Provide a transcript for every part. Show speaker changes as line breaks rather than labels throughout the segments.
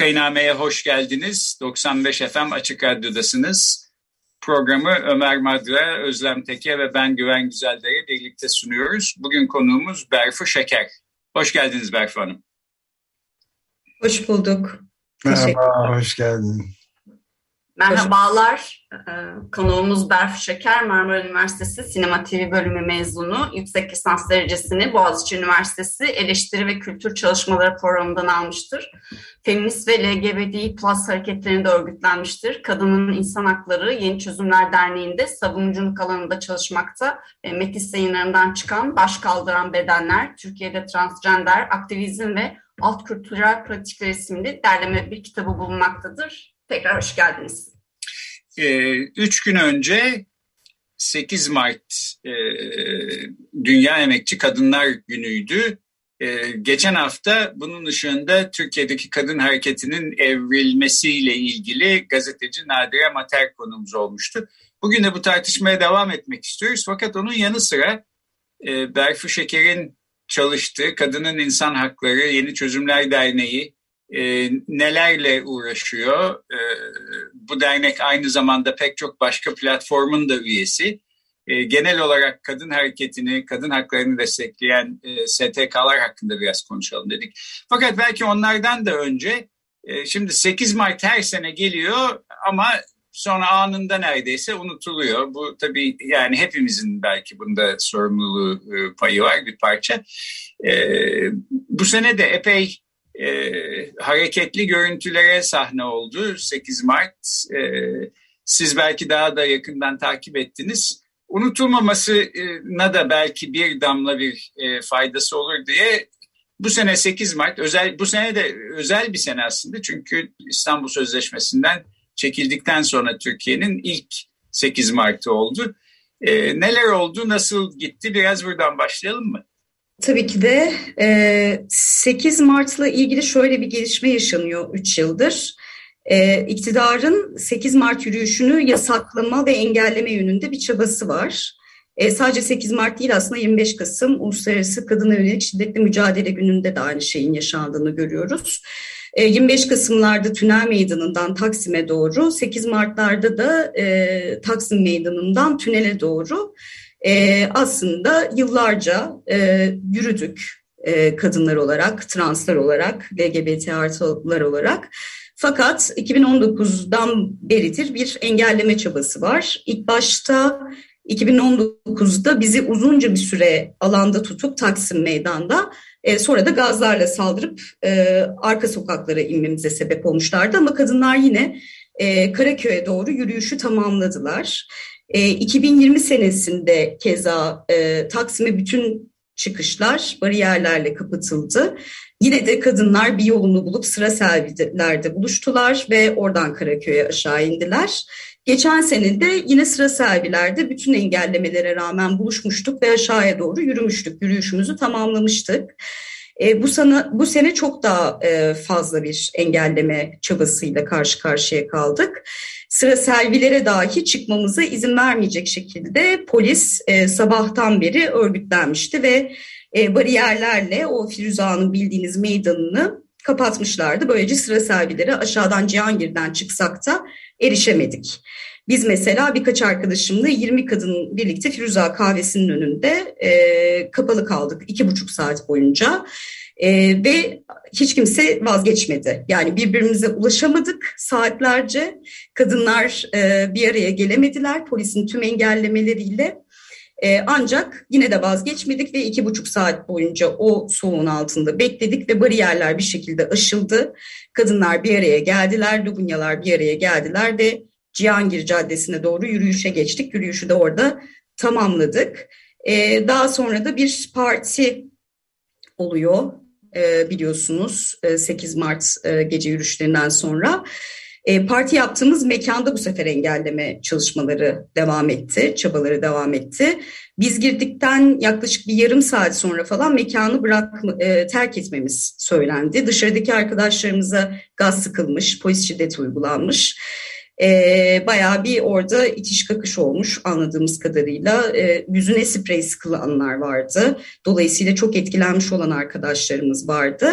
Vakainame'ye hoş geldiniz. 95 FM Açık Radyo'dasınız. Programı Ömer Madra, Özlem Teke ve ben Güven Güzeldere birlikte sunuyoruz. Bugün konuğumuz Berfu Şeker. Hoş geldiniz Berfu Hanım.
Hoş bulduk.
Merhaba, hoş geldin.
Merhabalar. Ee, konuğumuz Berf Şeker, Marmara Üniversitesi Sinema TV bölümü mezunu. Yüksek lisans derecesini Boğaziçi Üniversitesi Eleştiri ve Kültür Çalışmaları Programı'ndan almıştır. Feminist ve LGBTİ Plus hareketlerinde örgütlenmiştir. Kadının İnsan Hakları Yeni Çözümler Derneği'nde savunuculuk alanında çalışmakta. Metis yayınlarından çıkan Baş Kaldıran Bedenler, Türkiye'de Transgender, Aktivizm ve Alt Kültürel Pratikler isimli derleme bir kitabı bulunmaktadır. Tekrar hoş geldiniz.
Ee, üç gün önce 8 Mart e, Dünya Emekçi Kadınlar Günü'ydü. E, geçen hafta bunun ışığında Türkiye'deki kadın hareketinin evrilmesiyle ilgili gazeteci Nadire Mater konumuz olmuştu. Bugün de bu tartışmaya devam etmek istiyoruz. Fakat onun yanı sıra e, Berfu Şeker'in çalıştığı Kadının İnsan Hakları Yeni Çözümler Derneği e, nelerle uğraşıyor. E, bu dernek aynı zamanda pek çok başka platformun da üyesi. E, genel olarak kadın hareketini, kadın haklarını destekleyen e, STK'lar hakkında biraz konuşalım dedik. Fakat belki onlardan da önce, e, şimdi 8 Mart her sene geliyor ama sonra anında neredeyse unutuluyor. Bu tabii yani hepimizin belki bunda sorumluluğu e, payı var bir parça. E, bu sene de epey e, hareketli görüntülere sahne oldu 8 Mart. E, siz belki daha da yakından takip ettiniz. Unutulmamasına da belki bir damla bir e, faydası olur diye bu sene 8 Mart özel bu sene de özel bir sene aslında çünkü İstanbul Sözleşmesi'nden çekildikten sonra Türkiye'nin ilk 8 Mart'ı oldu. E, neler oldu, nasıl gitti biraz buradan başlayalım mı?
Tabii ki de 8 Mart'la ilgili şöyle bir gelişme yaşanıyor 3 yıldır. İktidarın 8 Mart yürüyüşünü yasaklama ve engelleme yönünde bir çabası var. sadece 8 Mart değil aslında 25 Kasım Uluslararası Kadın Yönelik Şiddetli Mücadele Günü'nde de aynı şeyin yaşandığını görüyoruz. 25 Kasımlarda Tünel Meydanı'ndan Taksim'e doğru, 8 Mart'larda da Taksim Meydanı'ndan Tünel'e doğru e, aslında yıllarca e, yürüdük e, kadınlar olarak, translar olarak, LGBT artılar olarak. Fakat 2019'dan beridir bir engelleme çabası var. İlk başta 2019'da bizi uzunca bir süre alanda tutup Taksim Meydan'da e, sonra da gazlarla saldırıp e, arka sokaklara inmemize sebep olmuşlardı. Ama kadınlar yine e, Karaköy'e doğru yürüyüşü tamamladılar. E, 2020 senesinde keza e, Taksim'e bütün çıkışlar bariyerlerle kapatıldı. Yine de kadınlar bir yolunu bulup sıra servilerde buluştular ve oradan Karaköy'e aşağı indiler. Geçen sene de yine sıra servilerde bütün engellemelere rağmen buluşmuştuk ve aşağıya doğru yürümüştük. Yürüyüşümüzü tamamlamıştık. E, bu, sana, bu sene çok daha e, fazla bir engelleme çabasıyla karşı karşıya kaldık. Sıra servilere dahi çıkmamıza izin vermeyecek şekilde polis e, sabahtan beri örgütlenmişti ve e, bariyerlerle o Firuza'nın bildiğiniz meydanını kapatmışlardı. Böylece sıra servilere aşağıdan Cihangir'den çıksak da erişemedik. Biz mesela birkaç arkadaşımla 20 kadın birlikte Firuza kahvesinin önünde e, kapalı kaldık iki buçuk saat boyunca. E, ve hiç kimse vazgeçmedi. Yani birbirimize ulaşamadık saatlerce. Kadınlar e, bir araya gelemediler polisin tüm engellemeleriyle. E, ancak yine de vazgeçmedik ve iki buçuk saat boyunca o soğuğun altında bekledik ve bariyerler bir şekilde aşıldı. Kadınlar bir araya geldiler, Lubunyalar bir araya geldiler ve Cihangir Caddesi'ne doğru yürüyüşe geçtik. Yürüyüşü de orada tamamladık. E, daha sonra da bir parti oluyor e, biliyorsunuz e, 8 Mart e, gece yürüyüşlerinden sonra. E, parti yaptığımız mekanda bu sefer engelleme çalışmaları devam etti, çabaları devam etti. Biz girdikten yaklaşık bir yarım saat sonra falan mekanı bırak e, terk etmemiz söylendi. Dışarıdaki arkadaşlarımıza gaz sıkılmış, polis şiddeti uygulanmış. E, bayağı bir orada itiş kakış olmuş anladığımız kadarıyla. E, yüzüne sprey sıkılanlar vardı. Dolayısıyla çok etkilenmiş olan arkadaşlarımız vardı.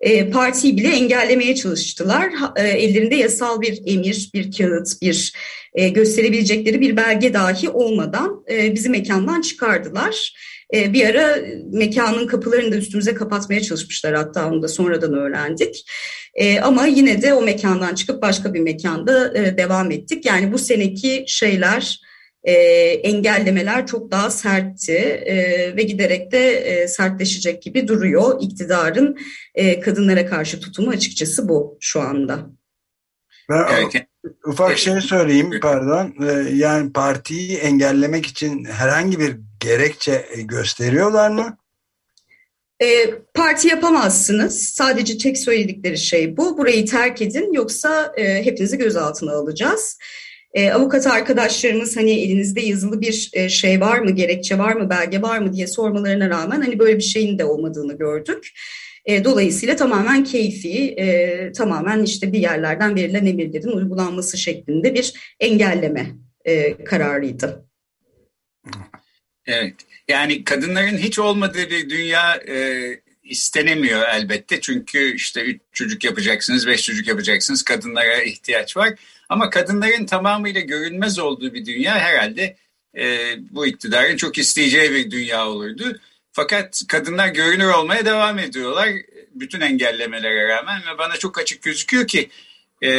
E, partiyi bile engellemeye çalıştılar. E, ellerinde yasal bir emir, bir kağıt, bir e, gösterebilecekleri bir belge dahi olmadan e, bizi mekandan çıkardılar. E, bir ara mekanın kapılarını da üstümüze kapatmaya çalışmışlar hatta onu da sonradan öğrendik. E, ama yine de o mekandan çıkıp başka bir mekanda e, devam ettik. Yani bu seneki şeyler e, engellemeler çok daha sertti e, ve giderek de e, sertleşecek gibi duruyor. İktidarın e, kadınlara karşı tutumu açıkçası bu şu anda.
Ben ufak şey söyleyeyim pardon. E, yani partiyi engellemek için herhangi bir gerekçe gösteriyorlar mı?
E, parti yapamazsınız. Sadece tek söyledikleri şey bu. Burayı terk edin yoksa e, hepinizi gözaltına alacağız. E, avukat arkadaşlarımız hani elinizde yazılı bir e, şey var mı, gerekçe var mı, belge var mı diye sormalarına rağmen hani böyle bir şeyin de olmadığını gördük. E, dolayısıyla tamamen keyfi, e, tamamen işte bir yerlerden verilen emirlerin uygulanması şeklinde bir engelleme e, kararıydı.
Evet. Yani kadınların hiç olmadığı bir dünya e, istenemiyor elbette. Çünkü işte üç çocuk yapacaksınız, beş çocuk yapacaksınız. Kadınlara ihtiyaç var. Ama kadınların tamamıyla görünmez olduğu bir dünya herhalde e, bu iktidarın çok isteyeceği bir dünya olurdu. Fakat kadınlar görünür olmaya devam ediyorlar bütün engellemelere rağmen ve bana çok açık gözüküyor ki e,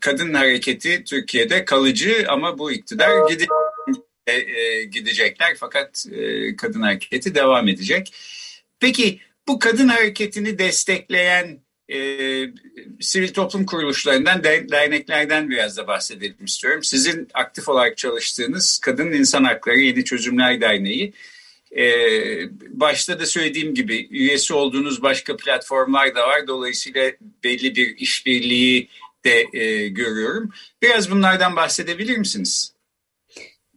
kadın hareketi Türkiye'de kalıcı ama bu iktidar gidecek e, e, gidecekler fakat e, kadın hareketi devam edecek. Peki bu kadın hareketini destekleyen e, sivil toplum kuruluşlarından, derneklerden biraz da bahsedelim istiyorum. Sizin aktif olarak çalıştığınız Kadın İnsan Hakları Yeni Çözümler Derneği, e, başta da söylediğim gibi üyesi olduğunuz başka platformlar da var. Dolayısıyla belli bir işbirliği de e, görüyorum. Biraz bunlardan bahsedebilir misiniz?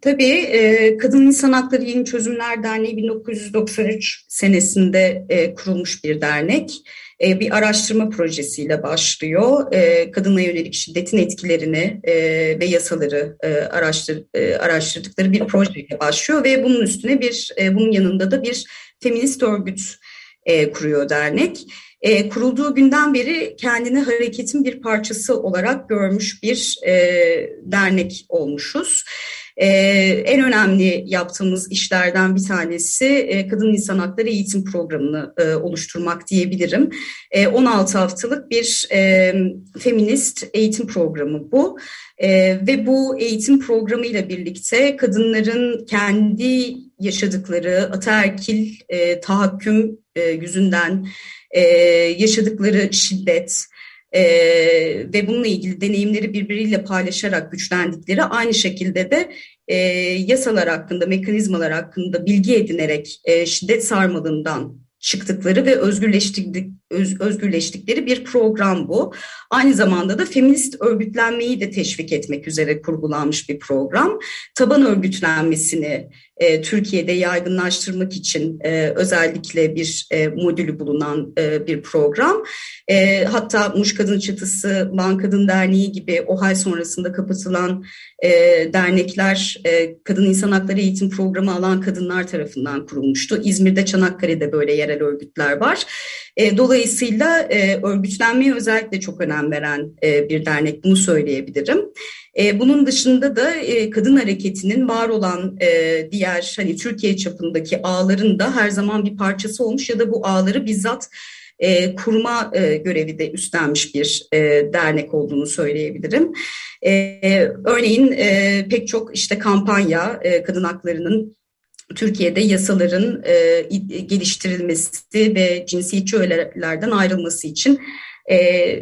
Tabii e, Kadın İnsan Hakları Yeni Çözümler Derneği 1993 senesinde e, kurulmuş bir dernek. E, bir araştırma projesiyle başlıyor. Kadına yönelik şiddetin etkilerini ve yasaları araştır, araştırdıkları bir projeyle başlıyor ve bunun üstüne bir bunun yanında da bir feminist örgüt kuruyor dernek. Kurulduğu günden beri kendini hareketin bir parçası olarak görmüş bir dernek olmuşuz. Ee, en önemli yaptığımız işlerden bir tanesi e, Kadın İnsan Hakları Eğitim Programı'nı e, oluşturmak diyebilirim. E, 16 haftalık bir e, feminist eğitim programı bu. E, ve bu eğitim programı ile birlikte kadınların kendi yaşadıkları ataerkil e, tahakküm e, yüzünden e, yaşadıkları şiddet, e, ve bununla ilgili deneyimleri birbiriyle paylaşarak güçlendikleri aynı şekilde de e, yasalar hakkında, mekanizmalar hakkında bilgi edinerek e, şiddet sarmalından çıktıkları ve özgürleştik, öz, özgürleştikleri bir program bu. Aynı zamanda da feminist örgütlenmeyi de teşvik etmek üzere kurgulanmış bir program. Taban örgütlenmesini e, Türkiye'de yaygınlaştırmak için e, özellikle bir e, modülü bulunan e, bir program. E, hatta Muş Kadın Çatısı, Van Kadın Derneği gibi OHAL sonrasında kapatılan e, dernekler e, Kadın İnsan Hakları Eğitim Programı alan kadınlar tarafından kurulmuştu. İzmir'de Çanakkale'de böyle yerel örgütler var. E, dolayısıyla e, örgütlenmeye özellikle çok önem veren e, bir dernek bunu söyleyebilirim. E, bunun dışında da e, kadın hareketinin var olan e, diğer hani Türkiye çapındaki ağların da her zaman bir parçası olmuş ya da bu ağları bizzat e, kurma e, görevi de üstlenmiş bir e, dernek olduğunu söyleyebilirim. E, örneğin e, pek çok işte kampanya e, kadın haklarının Türkiye'de yasaların e, geliştirilmesi ve cinsiyetçi öğelerden ayrılması için e,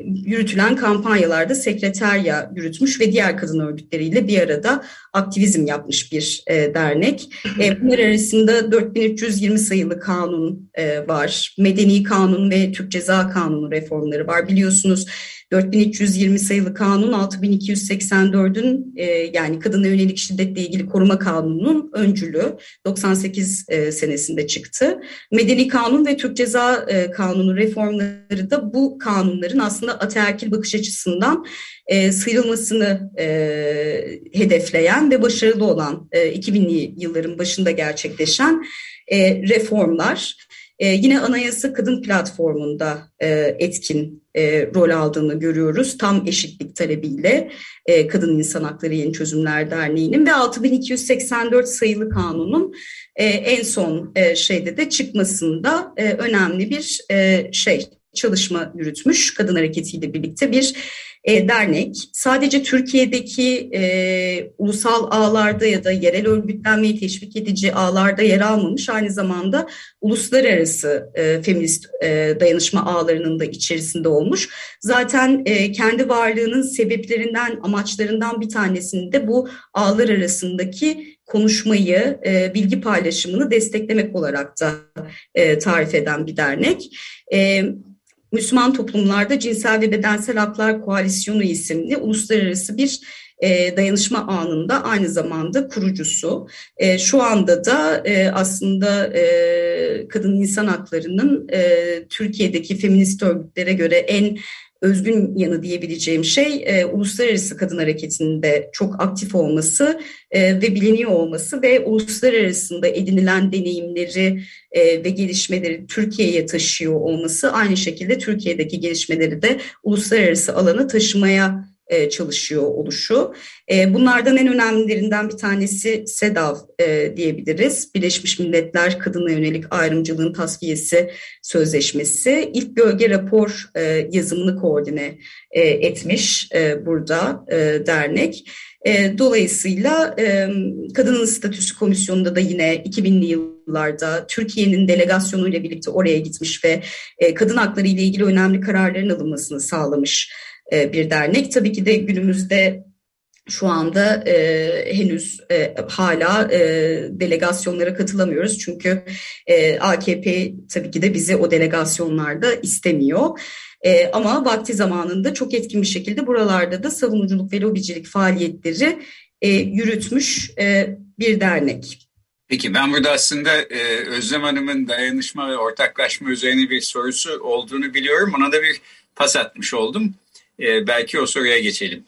yürütülen kampanyalarda sekreterya yürütmüş ve diğer kadın örgütleriyle bir arada aktivizm yapmış bir e, dernek. E, bunlar arasında 4320 sayılı kanun e, var. Medeni kanun ve Türk Ceza Kanunu reformları var. Biliyorsunuz 4320 sayılı kanun 6284'ün e, yani kadına yönelik şiddetle ilgili koruma kanununun öncülü 98 e, senesinde çıktı. Medeni kanun ve Türk Ceza e, Kanunu reformları da bu kanunların aslında ataerkil bakış açısından e, sıyrılmasını e, hedefleyen ve başarılı olan e, 2000'li yılların başında gerçekleşen e, reformlar. E, yine Anayasa Kadın Platformu'nda e, etkin e, rol aldığını görüyoruz. Tam eşitlik talebiyle e, Kadın İnsan Hakları Yeni Çözümler Derneği'nin ve 6284 sayılı kanunun e, en son e, şeyde de çıkmasında e, önemli bir e, şey çalışma yürütmüş kadın hareketiyle birlikte bir e, dernek. Sadece Türkiye'deki e, ulusal ağlarda ya da yerel örgütlenmeyi teşvik edici ağlarda yer almamış aynı zamanda uluslararası e, feminist e, dayanışma ağlarının da içerisinde olmuş. Zaten e, kendi varlığının sebeplerinden, amaçlarından bir tanesini de bu ağlar arasındaki konuşmayı, e, bilgi paylaşımını desteklemek olarak da e, tarif eden bir dernek. E, Müslüman toplumlarda Cinsel ve Bedensel Haklar Koalisyonu isimli uluslararası bir e, dayanışma anında aynı zamanda kurucusu. E, şu anda da e, aslında kadın insan haklarının Türkiye'deki feminist örgütlere göre en özgün yanı diyebileceğim şey e, uluslararası kadın hareketinde çok aktif olması e, ve biliniyor olması ve uluslararasında edinilen deneyimleri e, ve gelişmeleri Türkiye'ye taşıyor olması aynı şekilde Türkiye'deki gelişmeleri de uluslararası alana taşımaya e, çalışıyor oluşu. E, bunlardan en önemlilerinden bir tanesi SEDAV e, diyebiliriz. Birleşmiş Milletler Kadına Yönelik Ayrımcılığın Tasfiyesi Sözleşmesi. İlk gölge rapor yazımını koordine etmiş burada dernek. dolayısıyla Kadının Statüsü Komisyonu'nda da yine 2000'li yıllarda Türkiye'nin delegasyonuyla birlikte oraya gitmiş ve kadın hakları ile ilgili önemli kararların alınmasını sağlamış e, bir dernek. Tabii ki de günümüzde şu anda e, henüz e, hala e, delegasyonlara katılamıyoruz çünkü e, AKP tabii ki de bizi o delegasyonlarda istemiyor. E, ama vakti zamanında çok etkin bir şekilde buralarda da savunuculuk ve lobicilik faaliyetleri e, yürütmüş e, bir dernek.
Peki ben burada aslında e, Özlem Hanım'ın dayanışma ve ortaklaşma üzerine bir sorusu olduğunu biliyorum. Ona da bir pas atmış oldum. E, belki o soruya geçelim.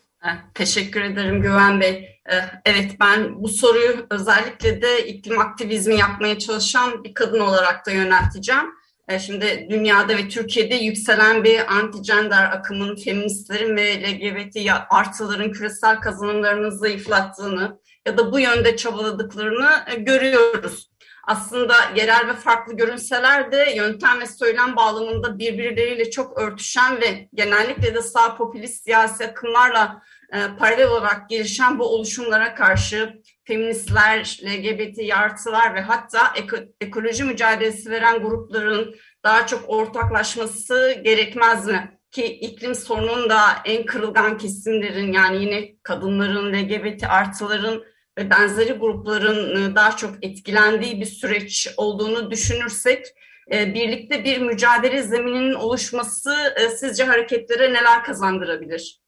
Teşekkür ederim Güven Bey. Eh, evet ben bu soruyu özellikle de iklim aktivizmi yapmaya çalışan bir kadın olarak da yönelteceğim. Eh, şimdi dünyada ve Türkiye'de yükselen bir anti-gender akımın, feministlerin ve LGBT artıların küresel kazanımlarını zayıflattığını ya da bu yönde çabaladıklarını eh, görüyoruz aslında yerel ve farklı görünseler de yöntem ve söylem bağlamında birbirleriyle çok örtüşen ve genellikle de sağ popülist siyasi akımlarla e, paralel olarak gelişen bu oluşumlara karşı feministler, LGBT artılar ve hatta eko, ekoloji mücadelesi veren grupların daha çok ortaklaşması gerekmez mi? Ki iklim sorunun da en kırılgan kesimlerin yani yine kadınların, LGBT artıların ve benzeri grupların e, daha çok etkilendiği bir süreç olduğunu düşünürsek e, birlikte bir mücadele zemininin oluşması e, sizce hareketlere neler kazandırabilir?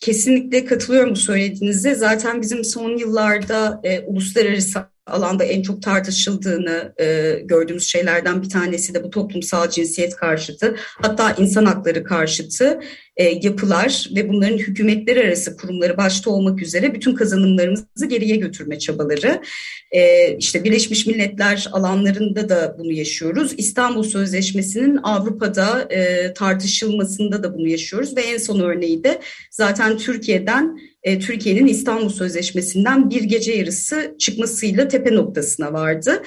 kesinlikle katılıyorum bu söylediğinize. Zaten bizim son yıllarda uluslararası alanda en çok tartışıldığını e, gördüğümüz şeylerden bir tanesi de bu toplumsal cinsiyet karşıtı hatta insan hakları karşıtı e, yapılar ve bunların hükümetler arası kurumları başta olmak üzere bütün kazanımlarımızı geriye götürme çabaları. E, işte Birleşmiş Milletler alanlarında da bunu yaşıyoruz. İstanbul Sözleşmesi'nin Avrupa'da e, tartışılmasında da bunu yaşıyoruz ve en son örneği de zaten Türkiye'den e, Türkiye'nin İstanbul Sözleşmesi'nden bir gece yarısı çıkmasıyla tepe noktasına vardı.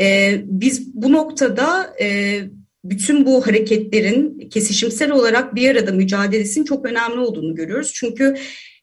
E, biz bu noktada e, bütün bu hareketlerin kesişimsel olarak bir arada mücadelesinin çok önemli olduğunu görüyoruz. Çünkü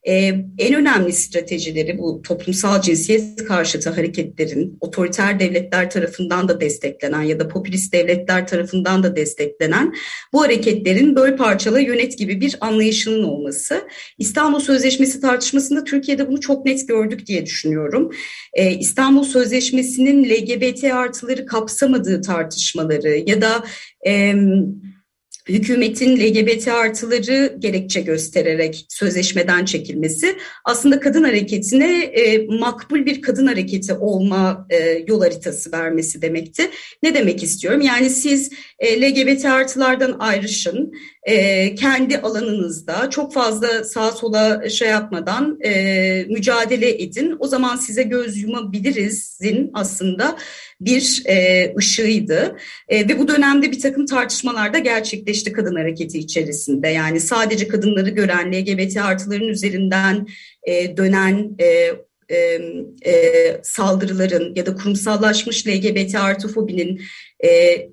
e, en önemli stratejileri bu toplumsal cinsiyet karşıtı hareketlerin otoriter devletler tarafından da desteklenen ya da popülist devletler tarafından da desteklenen bu hareketlerin böyle parçala yönet gibi bir anlayışının olması. İstanbul Sözleşmesi tartışmasında Türkiye'de bunu çok net gördük diye düşünüyorum. Ee, İstanbul Sözleşmesi'nin LGBT artıları kapsamadığı tartışmaları ya da e, hükümetin LGBT artıları gerekçe göstererek sözleşmeden çekilmesi aslında kadın hareketine e, makbul bir kadın hareketi olma e, yol haritası vermesi demekti. Ne demek istiyorum? Yani siz e, LGBT artılardan ayrışın, e, kendi alanınızda çok fazla sağa sola şey yapmadan e, mücadele edin. O zaman size göz yumabilirizin aslında bir e, ışığıydı. E, ve bu dönemde bir takım tartışmalar da gerçekleşti kadın hareketi içerisinde. Yani sadece kadınları gören LGBT artıların üzerinden e, dönen e, e, e, saldırıların ya da kurumsallaşmış LGBT artıfobinin e,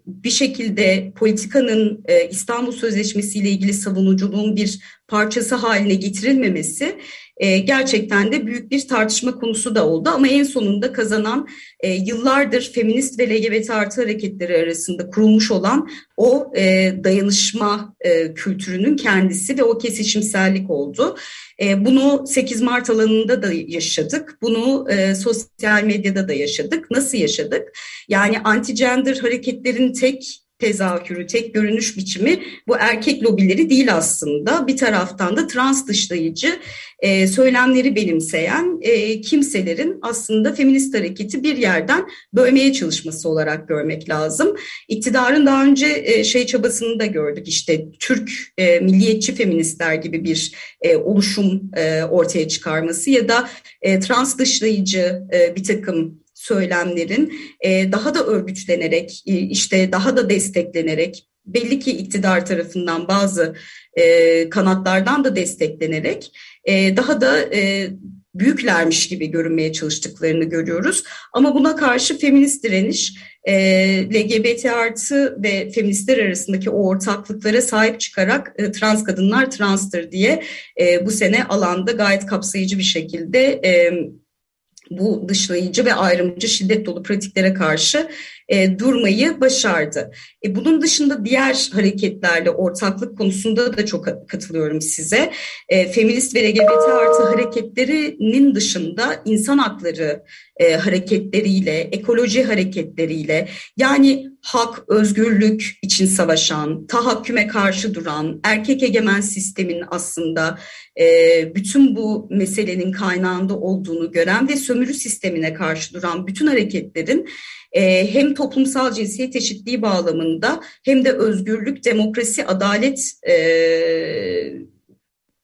bir şekilde politikanın e, İstanbul Sözleşmesi ile ilgili savunuculuğun bir parçası haline getirilmemesi e, gerçekten de büyük bir tartışma konusu da oldu. Ama en sonunda kazanan e, yıllardır feminist ve LGBT artı hareketleri arasında kurulmuş olan o e, dayanışma e, kültürünün kendisi ve o kesişimsellik oldu. E, bunu 8 Mart alanında da yaşadık. Bunu e, sosyal medyada da yaşadık. Nasıl yaşadık? Yani anti-gender hareketlerin tek tezahürü, tek görünüş biçimi bu erkek lobileri değil aslında. Bir taraftan da trans dışlayıcı e, söylemleri benimseyen e, kimselerin aslında feminist hareketi bir yerden bölmeye çalışması olarak görmek lazım. İktidarın daha önce e, şey çabasını da gördük işte Türk e, milliyetçi feministler gibi bir e, oluşum e, ortaya çıkarması ya da e, trans dışlayıcı e, bir takım söylemlerin e, daha da örgütlenerek, e, işte daha da desteklenerek, belli ki iktidar tarafından bazı e, kanatlardan da desteklenerek daha da büyüklermiş gibi görünmeye çalıştıklarını görüyoruz. Ama buna karşı feminist direniş LGBT artı ve feministler arasındaki o ortaklıklara sahip çıkarak trans kadınlar transtır diye bu sene alanda gayet kapsayıcı bir şekilde bu dışlayıcı ve ayrımcı şiddet dolu pratiklere karşı e, durmayı başardı. E, bunun dışında diğer hareketlerle ortaklık konusunda da çok katılıyorum size. E, feminist ve LGBT artı hareketlerinin dışında insan hakları e, hareketleriyle, ekoloji hareketleriyle yani hak, özgürlük için savaşan, tahakküme karşı duran, erkek egemen sistemin aslında e, bütün bu meselenin kaynağında olduğunu gören ve sömürü sistemine karşı duran bütün hareketlerin e, hem toplumsal cinsiyet eşitliği bağlamında hem de özgürlük, demokrasi, adalet e,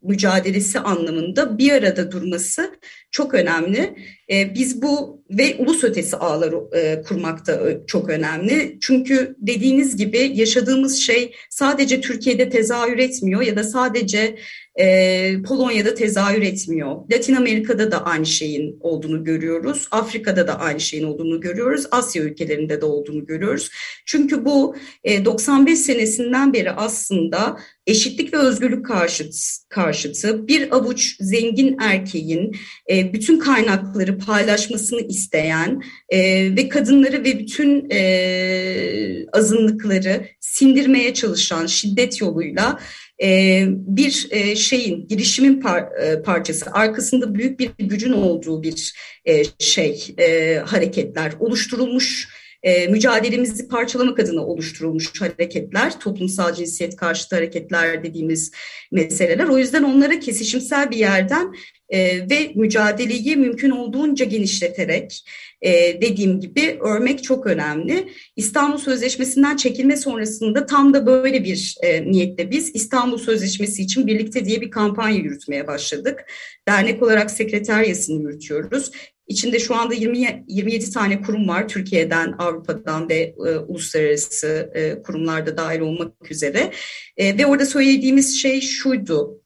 mücadelesi anlamında bir arada durması çok önemli. E, biz bu ve ulus ötesi ağları e, kurmakta çok önemli. Çünkü dediğiniz gibi yaşadığımız şey sadece Türkiye'de tezahür etmiyor ya da sadece e, Polonya'da tezahür etmiyor. Latin Amerika'da da aynı şeyin olduğunu görüyoruz. Afrika'da da aynı şeyin olduğunu görüyoruz. Asya ülkelerinde de olduğunu görüyoruz. Çünkü bu e, 95 senesinden beri aslında eşitlik ve özgürlük karşıtı, karşıtı bir avuç zengin erkeğin e, bütün kaynakları paylaşmasını isteyen e, ve kadınları ve bütün e, azınlıkları sindirmeye çalışan şiddet yoluyla e, bir e, şeyin girişimin par, e, parçası arkasında büyük bir gücün olduğu bir e, şey e, hareketler oluşturulmuş e, mücadelemizi parçalamak adına oluşturulmuş hareketler, toplumsal cinsiyet karşıtı hareketler dediğimiz meseleler. O yüzden onlara kesişimsel bir yerden e, ve mücadeleyi mümkün olduğunca genişleterek e, dediğim gibi örmek çok önemli. İstanbul Sözleşmesi'nden çekilme sonrasında tam da böyle bir e, niyetle biz İstanbul Sözleşmesi için birlikte diye bir kampanya yürütmeye başladık. Dernek olarak sekreteryasını yürütüyoruz. İçinde şu anda 20, 27 tane kurum var Türkiye'den, Avrupa'dan ve e, uluslararası e, kurumlarda dahil olmak üzere. E, ve orada söylediğimiz şey şuydu.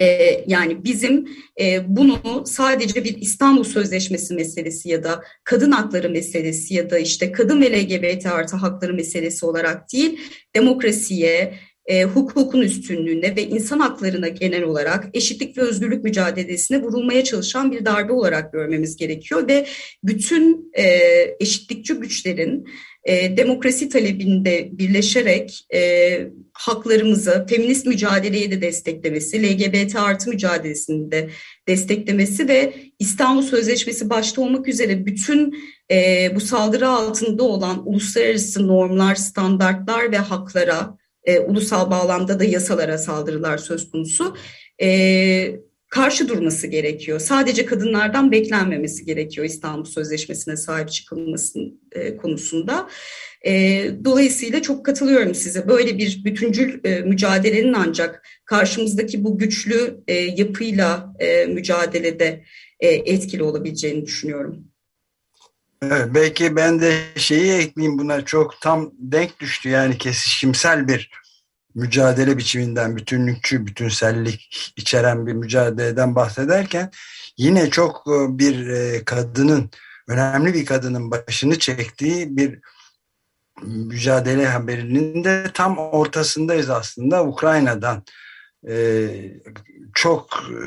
E, yani bizim e, bunu sadece bir İstanbul Sözleşmesi meselesi ya da kadın hakları meselesi ya da işte kadın ve LGBT artı hakları meselesi olarak değil, demokrasiye, e, hukukun üstünlüğüne ve insan haklarına genel olarak eşitlik ve özgürlük mücadelesine vurulmaya çalışan bir darbe olarak görmemiz gerekiyor ve bütün e, eşitlikçi güçlerin e, demokrasi talebinde birleşerek e, haklarımızı, feminist mücadeleye de desteklemesi, LGBT artı mücadelesini de desteklemesi ve İstanbul Sözleşmesi başta olmak üzere bütün e, bu saldırı altında olan uluslararası normlar, standartlar ve haklara, e, ulusal bağlamda da yasalara saldırılar söz konusu. E, karşı durması gerekiyor. Sadece kadınlardan beklenmemesi gerekiyor İstanbul Sözleşmesi'ne sahip çıkılması e, konusunda. E, dolayısıyla çok katılıyorum size. Böyle bir bütüncül e, mücadelenin ancak karşımızdaki bu güçlü e, yapıyla e, mücadelede e, etkili olabileceğini düşünüyorum.
Belki ben de şeyi ekleyeyim buna çok tam denk düştü yani kesişimsel bir mücadele biçiminden bütünlükçü, bütünsellik içeren bir mücadeleden bahsederken yine çok e, bir e, kadının, önemli bir kadının başını çektiği bir mücadele haberinin de tam ortasındayız aslında Ukrayna'dan. Ee, çok e,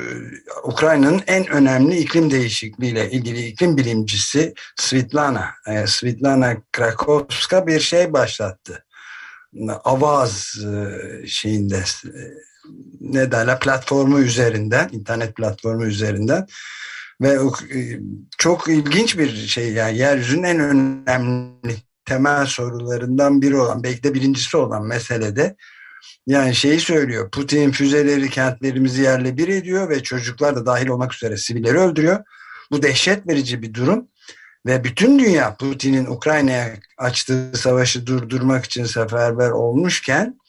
Ukrayna'nın en önemli iklim değişikliğiyle ilgili iklim bilimcisi Svitlana, e, Svitlana Krakowska bir şey başlattı. Avaz e, şeyinde ne derler platformu üzerinden internet platformu üzerinden. Ve çok ilginç bir şey yani yeryüzünün en önemli temel sorularından biri olan belki de birincisi olan meselede yani şeyi söylüyor Putin füzeleri kentlerimizi yerle bir ediyor ve çocuklar da dahil olmak üzere sivilleri öldürüyor. Bu dehşet verici bir durum ve bütün dünya Putin'in Ukrayna'ya açtığı savaşı durdurmak için seferber olmuşken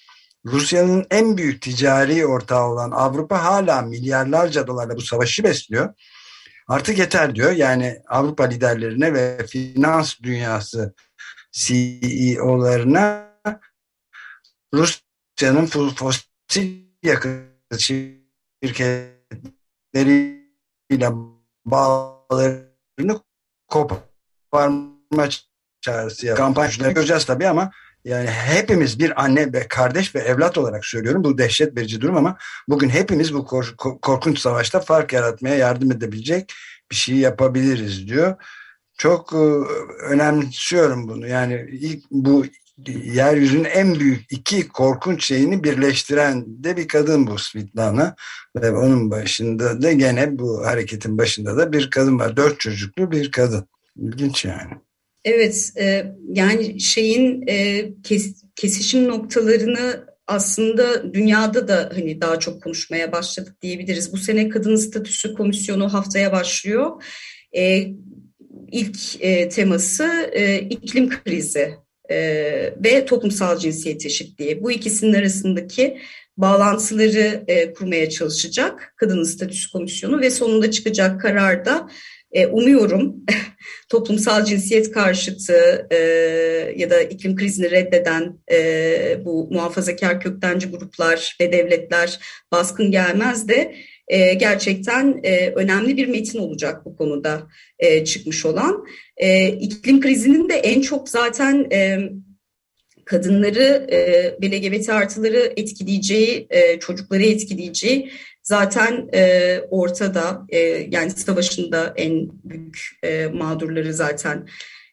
Rusya'nın en büyük ticari ortağı olan Avrupa hala milyarlarca dolarla bu savaşı besliyor. Artık yeter diyor. Yani Avrupa liderlerine ve finans dünyası CEO'larına Rusya'nın fosil yakıt şirketleriyle bağlarını koparma çağrısı ya kampanya göreceğiz tabii ama yani hepimiz bir anne ve kardeş ve evlat olarak söylüyorum. Bu dehşet verici durum ama bugün hepimiz bu kork korkunç savaşta fark yaratmaya yardım edebilecek bir şey yapabiliriz diyor. Çok e, önemsiyorum bunu. Yani ilk bu yeryüzünün en büyük iki korkunç şeyini birleştiren de bir kadın bu Svitlana ve onun başında da gene bu hareketin başında da bir kadın var. Dört çocuklu bir kadın. İlginç yani.
Evet, e, yani şeyin e, kes, kesişim noktalarını aslında dünyada da hani daha çok konuşmaya başladık diyebiliriz. Bu sene Kadın Statüsü Komisyonu haftaya başlıyor. E, ilk e, teması e, iklim krizi e, ve toplumsal cinsiyet eşitliği. Bu ikisinin arasındaki bağlantıları e, kurmaya çalışacak Kadın Statüsü Komisyonu ve sonunda çıkacak kararda e, umuyorum toplumsal cinsiyet karşıtı e, ya da iklim krizini reddeden e, bu muhafazakar köktenci gruplar ve devletler baskın gelmez de e, gerçekten e, önemli bir metin olacak bu konuda e, çıkmış olan. E, iklim krizinin de en çok zaten e, kadınları e, LGBT artıları etkileyeceği, e, çocukları etkileyeceği zaten e, ortada. E, yani savaşında en büyük e, mağdurları zaten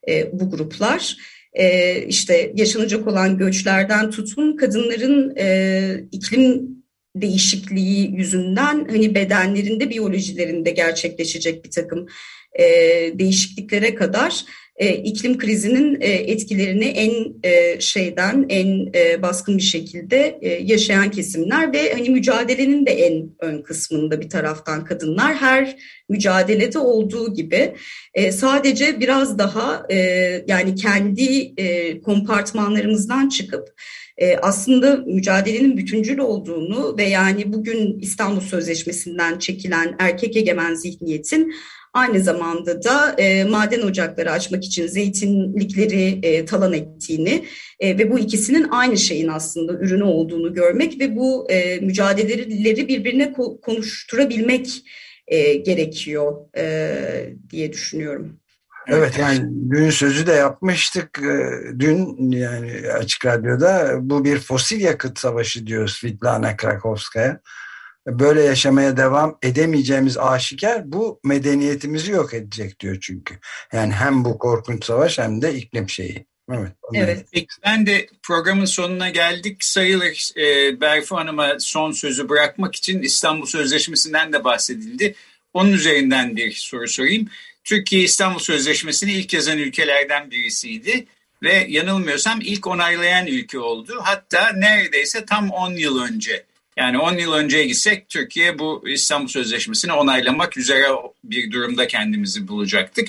e, bu gruplar. E, işte yaşanacak olan göçlerden tutun kadınların e, iklim değişikliği yüzünden hani bedenlerinde, biyolojilerinde gerçekleşecek bir takım e, değişikliklere kadar e, iklim krizinin e, etkilerini en e, şeyden en e, baskın bir şekilde e, yaşayan kesimler ve hani mücadelenin de en ön kısmında bir taraftan kadınlar her mücadelede olduğu gibi e, sadece biraz daha e, yani kendi e, kompartmanlarımızdan çıkıp e, aslında mücadelenin bütüncül olduğunu ve yani bugün İstanbul Sözleşmesi'nden çekilen erkek egemen zihniyetin Aynı zamanda da e, maden ocakları açmak için zeytinlikleri e, talan ettiğini e, ve bu ikisinin aynı şeyin aslında ürünü olduğunu görmek ve bu e, mücadeleleri birbirine ko- konuşturabilmek e, gerekiyor e, diye düşünüyorum.
Evet yani dün sözü de yapmıştık. Ee, dün yani Açık Radyo'da bu bir fosil yakıt savaşı diyor Svitlana Krakowskaya. Böyle yaşamaya devam edemeyeceğimiz aşikar bu medeniyetimizi yok edecek diyor çünkü. Yani hem bu korkunç savaş hem de iklim şeyi.
Evet. evet.
Ben de programın sonuna geldik sayılır. E, Berfu Hanım'a son sözü bırakmak için İstanbul Sözleşmesi'nden de bahsedildi. Onun üzerinden bir soru sorayım. Türkiye İstanbul Sözleşmesi'ni ilk yazan ülkelerden birisiydi ve yanılmıyorsam ilk onaylayan ülke oldu. Hatta neredeyse tam 10 yıl önce yani 10 yıl önceye gitsek Türkiye bu İstanbul Sözleşmesi'ni onaylamak üzere bir durumda kendimizi bulacaktık.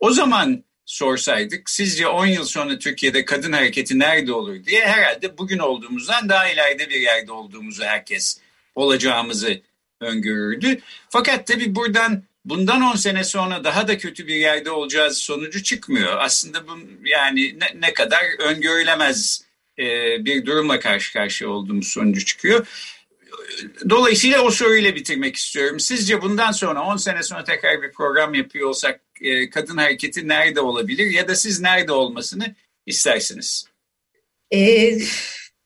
O zaman sorsaydık sizce 10 yıl sonra Türkiye'de kadın hareketi nerede olur diye herhalde bugün olduğumuzdan daha ileride bir yerde olduğumuzu herkes olacağımızı öngörürdü. Fakat tabii buradan bundan 10 sene sonra daha da kötü bir yerde olacağız sonucu çıkmıyor. Aslında bu yani ne, ne kadar öngörülemez e, bir durumla karşı karşıya olduğumuz sonucu çıkıyor. Dolayısıyla o soruyla bitirmek istiyorum. Sizce bundan sonra 10 sene sonra tekrar bir program yapıyor olsak e, kadın hareketi nerede olabilir ya da siz nerede olmasını istersiniz?
Evet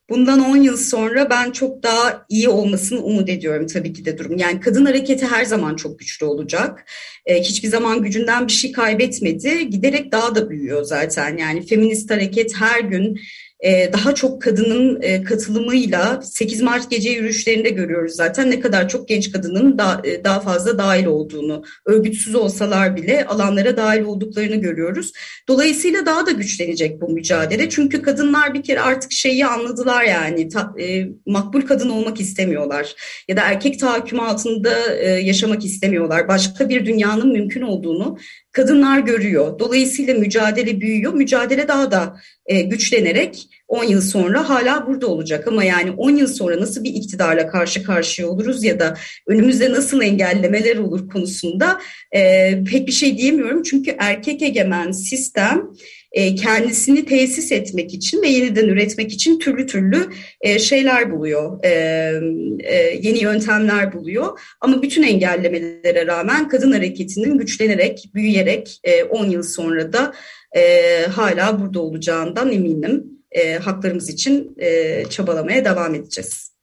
Bundan 10 yıl sonra ben çok daha iyi olmasını umut ediyorum tabii ki de durum. Yani kadın hareketi her zaman çok güçlü olacak. Ee, hiçbir zaman gücünden bir şey kaybetmedi. Giderek daha da büyüyor zaten. Yani feminist hareket her gün e, daha çok kadının e, katılımıyla 8 Mart gece yürüyüşlerinde görüyoruz zaten ne kadar çok genç kadının da, e, daha fazla dahil olduğunu, örgütsüz olsalar bile alanlara dahil olduklarını görüyoruz. Dolayısıyla daha da güçlenecek bu mücadele. Çünkü kadınlar bir kere artık şeyi anladılar yani e, makbul kadın olmak istemiyorlar ya da erkek tahakküm altında e, yaşamak istemiyorlar. Başka bir dünyanın mümkün olduğunu kadınlar görüyor. Dolayısıyla mücadele büyüyor. Mücadele daha da e, güçlenerek 10 yıl sonra hala burada olacak. Ama yani 10 yıl sonra nasıl bir iktidarla karşı karşıya oluruz ya da önümüzde nasıl engellemeler olur konusunda e, pek bir şey diyemiyorum. Çünkü erkek egemen sistem e, kendisini tesis etmek için ve yeniden üretmek için türlü türlü e, şeyler buluyor, e, yeni yöntemler buluyor. Ama bütün engellemelere rağmen kadın hareketinin güçlenerek, büyüyerek 10 yıl sonra da hala burada olacağından eminim. Haklarımız için çabalamaya devam edeceğiz.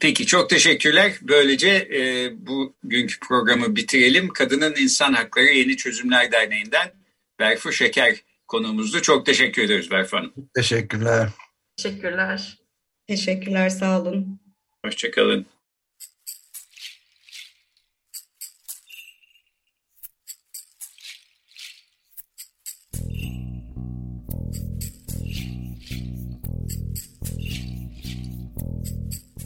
Peki çok teşekkürler. Böylece e, bugünkü programı bitirelim. Kadının İnsan Hakları Yeni Çözümler Derneği'nden Berfu Şeker konuğumuzdu. Çok teşekkür ederiz Berfu Hanım.
Teşekkürler.
Teşekkürler.
Teşekkürler, sağ olun.
Hoşçakalın.